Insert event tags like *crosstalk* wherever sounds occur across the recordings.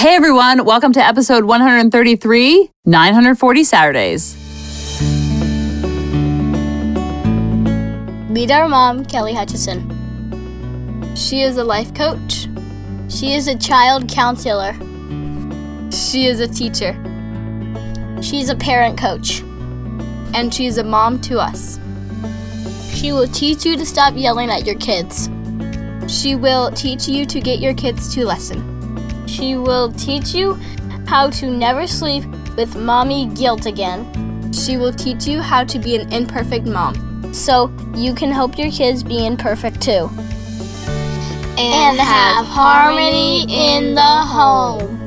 Hey everyone, welcome to episode 133 940 Saturdays. Meet our mom, Kelly Hutchinson. She is a life coach. She is a child counselor. She is a teacher. She's a parent coach. And she's a mom to us. She will teach you to stop yelling at your kids. She will teach you to get your kids to listen. She will teach you how to never sleep with mommy guilt again. She will teach you how to be an imperfect mom so you can help your kids be imperfect too. And, have harmony in the home.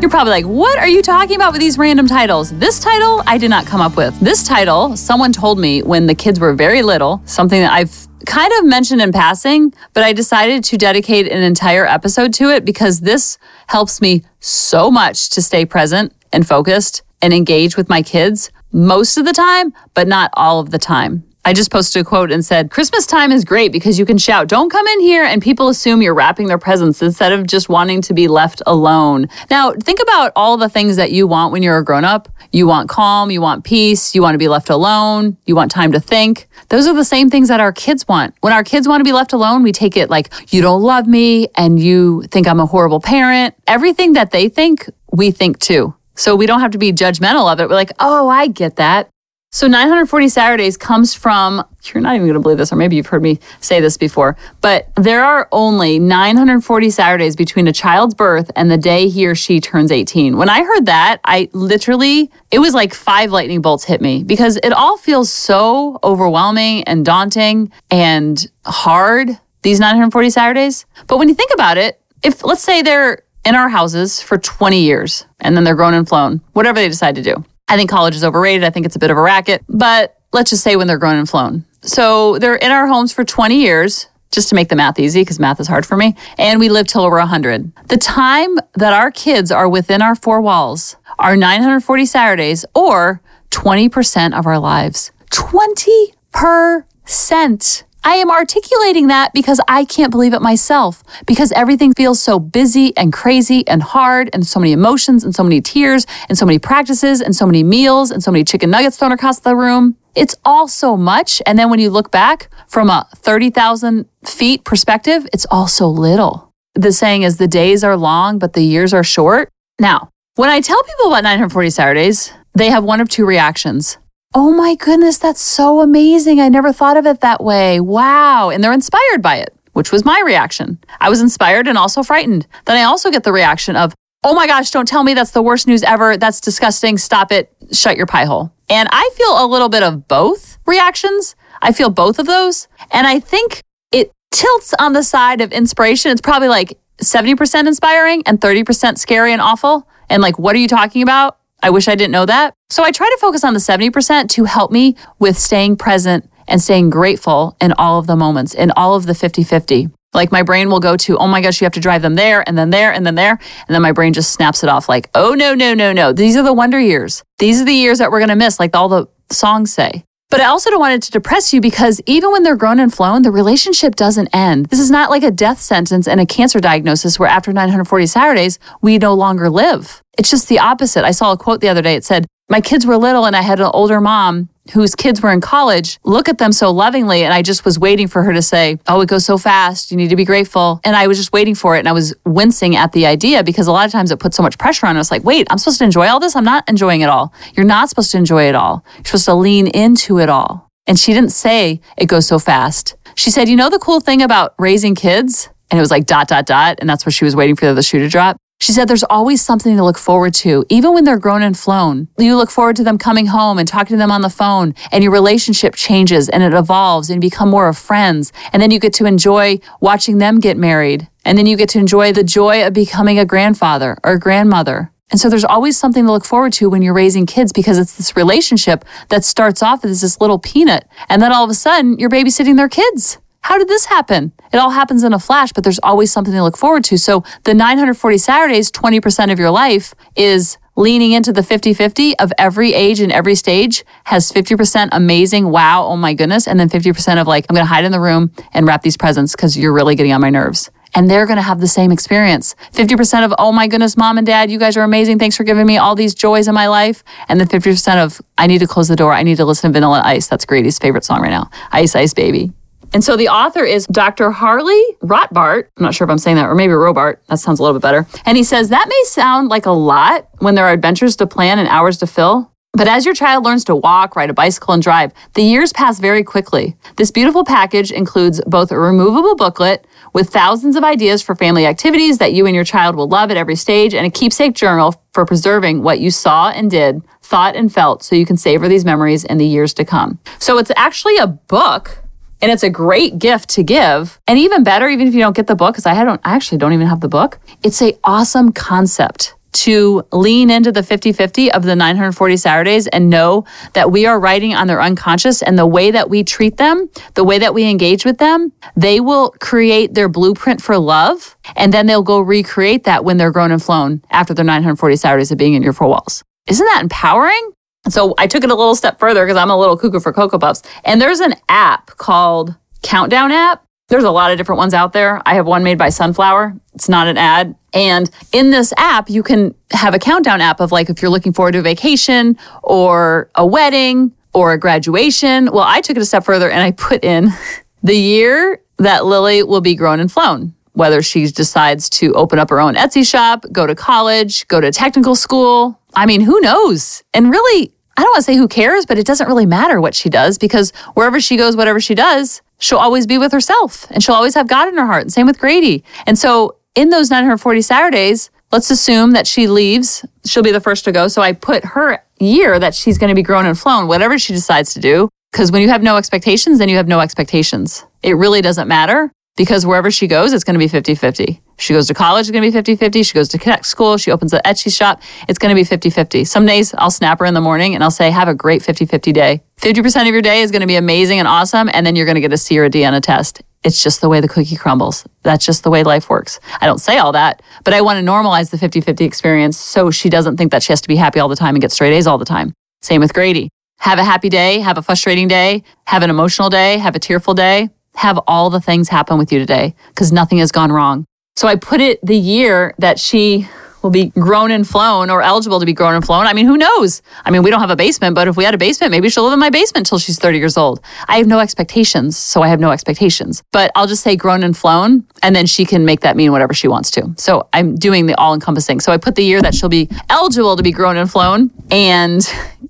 You're probably like, what are you talking about with these random titles? This title, I did not come up with. This title, someone told me when the kids were very little, something that I've kind of mentioned in passing, but I decided to dedicate an entire episode to it because this helps me so much to stay present and focused and engage with my kids most of the time, but not all of the time. I just posted a quote and said, Christmas time is great because you can shout, don't come in here, and people assume you're wrapping their presents instead of just wanting to be left alone. Now, think about all the things that you want when you're a grown up. You want calm, you want peace, you want to be left alone, you want time to think. Those are the same things that our kids want. When our kids want to be left alone, we take it like, you don't love me, and you think I'm a horrible parent. Everything that they think, we think too. So we don't have to be judgmental of it. We're like, oh, I get that. So 940 Saturdays comes from, you're not even going to believe this, or maybe you've heard me say this before, but there are only 940 Saturdays between a child's birth and the day he or she turns 18. When I heard that, I literally, it was like five lightning bolts hit me because it all feels so overwhelming and daunting and hard, these 940 Saturdays. But when you think about it, if let's say they're in our houses for 20 years and then they're grown and flown, whatever they decide to do. I think college is overrated. I think it's a bit of a racket, but let's just say when they're grown and flown. So they're in our homes for 20 years, just to make the math easy, because math is hard for me. And we live till we're 100. The time that our kids are within our four walls are 940 Saturdays or 20% of our lives. 20%. I am articulating that because I can't believe it myself, because everything feels so busy and crazy and hard, and so many emotions, and so many tears, and so many practices, and so many meals, and so many chicken nuggets thrown across the room. It's all so much. And then when you look back from a 30,000 feet perspective, it's all so little. The saying is the days are long, but the years are short. Now, when I tell people about 940 Saturdays, they have one of two reactions. Oh my goodness, that's so amazing. I never thought of it that way. Wow. And they're inspired by it, which was my reaction. I was inspired and also frightened. Then I also get the reaction of, oh my gosh, don't tell me that's the worst news ever. That's disgusting. Stop it. Shut your pie hole. And I feel a little bit of both reactions. I feel both of those. And I think it tilts on the side of inspiration. It's probably like 70% inspiring and 30% scary and awful. And like, what are you talking about? I wish I didn't know that. So I try to focus on the 70% to help me with staying present and staying grateful in all of the moments, in all of the 50 50. Like my brain will go to, oh my gosh, you have to drive them there and then there and then there. And then my brain just snaps it off like, oh no, no, no, no. These are the wonder years. These are the years that we're going to miss, like all the songs say. But I also don't want it to depress you because even when they're grown and flown, the relationship doesn't end. This is not like a death sentence and a cancer diagnosis where after 940 Saturdays, we no longer live. It's just the opposite. I saw a quote the other day. It said, My kids were little and I had an older mom whose kids were in college look at them so lovingly. And I just was waiting for her to say, Oh, it goes so fast. You need to be grateful. And I was just waiting for it. And I was wincing at the idea because a lot of times it puts so much pressure on us like, wait, I'm supposed to enjoy all this? I'm not enjoying it all. You're not supposed to enjoy it all. You're supposed to lean into it all. And she didn't say it goes so fast. She said, You know, the cool thing about raising kids? And it was like dot, dot, dot. And that's where she was waiting for the shoe to drop. She said there's always something to look forward to, even when they're grown and flown. You look forward to them coming home and talking to them on the phone, and your relationship changes and it evolves and you become more of friends. And then you get to enjoy watching them get married. And then you get to enjoy the joy of becoming a grandfather or a grandmother. And so there's always something to look forward to when you're raising kids because it's this relationship that starts off as this little peanut. And then all of a sudden, you're babysitting their kids. How did this happen? It all happens in a flash, but there's always something to look forward to. So the 940 Saturdays, 20% of your life is leaning into the 50 50 of every age and every stage has 50% amazing, wow, oh my goodness. And then 50% of like, I'm going to hide in the room and wrap these presents because you're really getting on my nerves. and they're going to have the same experience. 50% of, oh my goodness, mom and dad, you guys are amazing. Thanks for giving me all these joys in my life. And then 50% of, I need to close the door. I need to listen to Vanilla Ice. That's Grady's favorite song right now. Ice, Ice Baby. And so the author is Dr. Harley Rotbart. I'm not sure if I'm saying that, or maybe Robart. That sounds a little bit better. And he says that may sound like a lot when there are adventures to plan and hours to fill. But as your child learns to walk, ride a bicycle, and drive, the years pass very quickly. This beautiful package includes both a removable booklet with thousands of ideas for family activities that you and your child will love at every stage, and a keepsake journal for preserving what you saw and did, thought and felt, so you can savor these memories in the years to come. So it's actually a book and it's a great gift to give. And even better, even if you don't get the book, because I don't I actually don't even have the book, it's a awesome concept to lean into the 50 50 of the 940 Saturdays and know that we are writing on their unconscious and the way that we treat them, the way that we engage with them, they will create their blueprint for love. And then they'll go recreate that when they're grown and flown after their 940 Saturdays of being in your four walls. Isn't that empowering? So I took it a little step further because I'm a little cuckoo for Cocoa Puffs. And there's an app called Countdown app. There's a lot of different ones out there. I have one made by Sunflower. It's not an ad. And in this app, you can have a countdown app of like if you're looking forward to a vacation or a wedding or a graduation. Well, I took it a step further and I put in *laughs* the year that Lily will be grown and flown whether she decides to open up her own Etsy shop, go to college, go to technical school, I mean, who knows? And really, I don't want to say who cares, but it doesn't really matter what she does because wherever she goes, whatever she does, she'll always be with herself and she'll always have God in her heart. And same with Grady. And so in those 940 Saturdays, let's assume that she leaves, she'll be the first to go. So I put her year that she's going to be grown and flown, whatever she decides to do. Because when you have no expectations, then you have no expectations. It really doesn't matter because wherever she goes, it's going to be 50 50. She goes to college, it's going to be 50 50. She goes to connect school, she opens an Etsy shop, it's going to be 50 50. Some days I'll snap her in the morning and I'll say, Have a great 50 50 day. 50% of your day is going to be amazing and awesome. And then you're going to get a C or a D on a test. It's just the way the cookie crumbles. That's just the way life works. I don't say all that, but I want to normalize the 50 50 experience so she doesn't think that she has to be happy all the time and get straight A's all the time. Same with Grady. Have a happy day, have a frustrating day, have an emotional day, have a tearful day have all the things happen with you today because nothing has gone wrong. So I put it the year that she will be grown and flown or eligible to be grown and flown. I mean, who knows? I mean, we don't have a basement, but if we had a basement, maybe she'll live in my basement till she's 30 years old. I have no expectations, so I have no expectations. But I'll just say grown and flown, and then she can make that mean whatever she wants to. So I'm doing the all encompassing. So I put the year that she'll be eligible to be grown and flown, and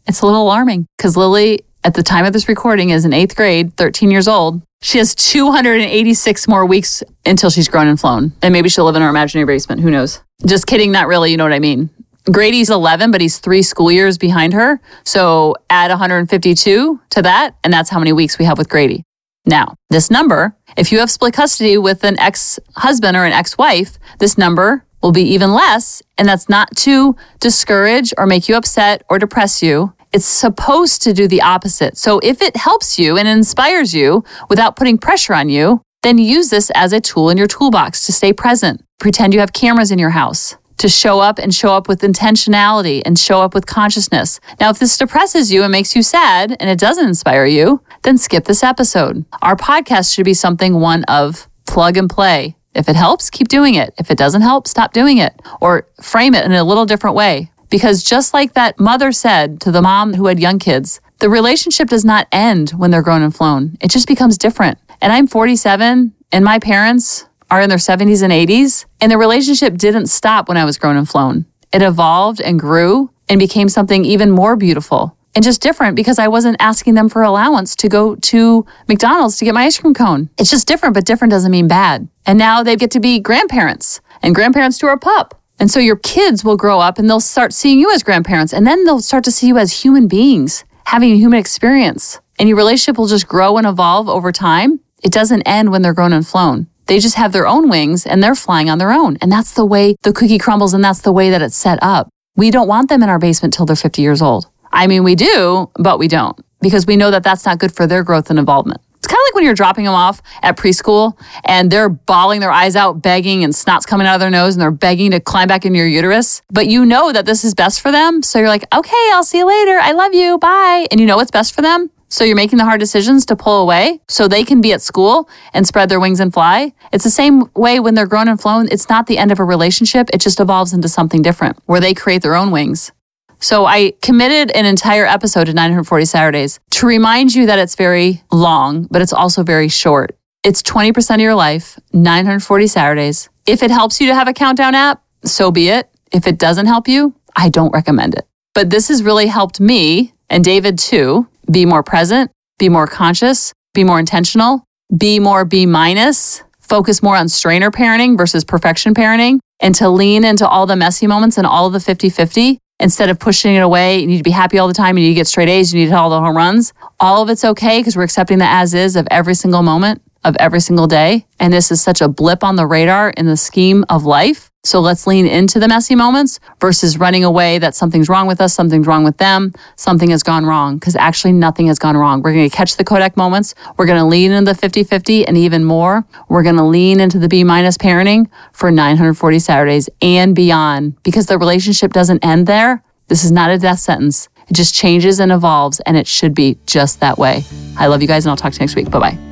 it's a little alarming because Lily, at the time of this recording, is in eighth grade, 13 years old. She has 286 more weeks until she's grown and flown. And maybe she'll live in her imaginary basement. Who knows? Just kidding, not really. You know what I mean? Grady's 11, but he's three school years behind her. So add 152 to that, and that's how many weeks we have with Grady. Now, this number, if you have split custody with an ex husband or an ex wife, this number will be even less. And that's not to discourage or make you upset or depress you. It's supposed to do the opposite. So if it helps you and inspires you without putting pressure on you, then use this as a tool in your toolbox to stay present. Pretend you have cameras in your house to show up and show up with intentionality and show up with consciousness. Now, if this depresses you and makes you sad and it doesn't inspire you, then skip this episode. Our podcast should be something one of plug and play. If it helps, keep doing it. If it doesn't help, stop doing it or frame it in a little different way. Because just like that mother said to the mom who had young kids, the relationship does not end when they're grown and flown. It just becomes different. And I'm 47, and my parents are in their 70s and 80s, and the relationship didn't stop when I was grown and flown. It evolved and grew and became something even more beautiful and just different because I wasn't asking them for allowance to go to McDonald's to get my ice cream cone. It's just different, but different doesn't mean bad. And now they get to be grandparents and grandparents to our pup. And so your kids will grow up and they'll start seeing you as grandparents and then they'll start to see you as human beings having a human experience. And your relationship will just grow and evolve over time. It doesn't end when they're grown and flown. They just have their own wings and they're flying on their own. And that's the way the cookie crumbles and that's the way that it's set up. We don't want them in our basement till they're 50 years old. I mean, we do, but we don't because we know that that's not good for their growth and involvement. Kind of like when you're dropping them off at preschool and they're bawling their eyes out, begging, and snot's coming out of their nose, and they're begging to climb back into your uterus. But you know that this is best for them. So you're like, okay, I'll see you later. I love you. Bye. And you know what's best for them? So you're making the hard decisions to pull away so they can be at school and spread their wings and fly. It's the same way when they're grown and flown. It's not the end of a relationship. It just evolves into something different where they create their own wings. So I committed an entire episode to 940 Saturdays to remind you that it's very long, but it's also very short. It's 20% of your life, 940 Saturdays. If it helps you to have a countdown app, so be it. If it doesn't help you, I don't recommend it. But this has really helped me and David too be more present, be more conscious, be more intentional, be more B minus, focus more on strainer parenting versus perfection parenting, and to lean into all the messy moments and all the 50 50 instead of pushing it away. You need to be happy all the time. You need to get straight A's. You need to hit all the home runs. All of it's okay because we're accepting the as is of every single moment of every single day. And this is such a blip on the radar in the scheme of life. So let's lean into the messy moments versus running away that something's wrong with us, something's wrong with them, something has gone wrong, because actually nothing has gone wrong. We're going to catch the Kodak moments. We're going to lean into the 50 50 and even more. We're going to lean into the B minus parenting for 940 Saturdays and beyond because the relationship doesn't end there. This is not a death sentence. It just changes and evolves, and it should be just that way. I love you guys, and I'll talk to you next week. Bye bye.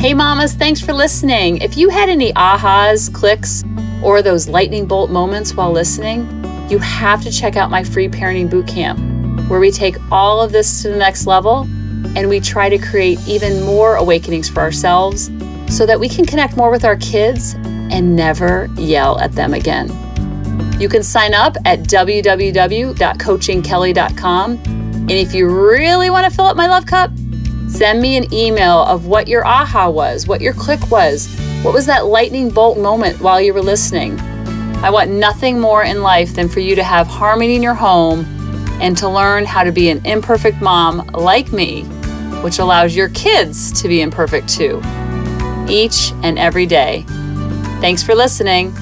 Hey, mamas, thanks for listening. If you had any ahas, clicks, or those lightning bolt moments while listening, you have to check out my free parenting boot camp, where we take all of this to the next level and we try to create even more awakenings for ourselves so that we can connect more with our kids and never yell at them again. You can sign up at www.coachingkelly.com. And if you really want to fill up my love cup, Send me an email of what your aha was, what your click was, what was that lightning bolt moment while you were listening. I want nothing more in life than for you to have harmony in your home and to learn how to be an imperfect mom like me, which allows your kids to be imperfect too, each and every day. Thanks for listening.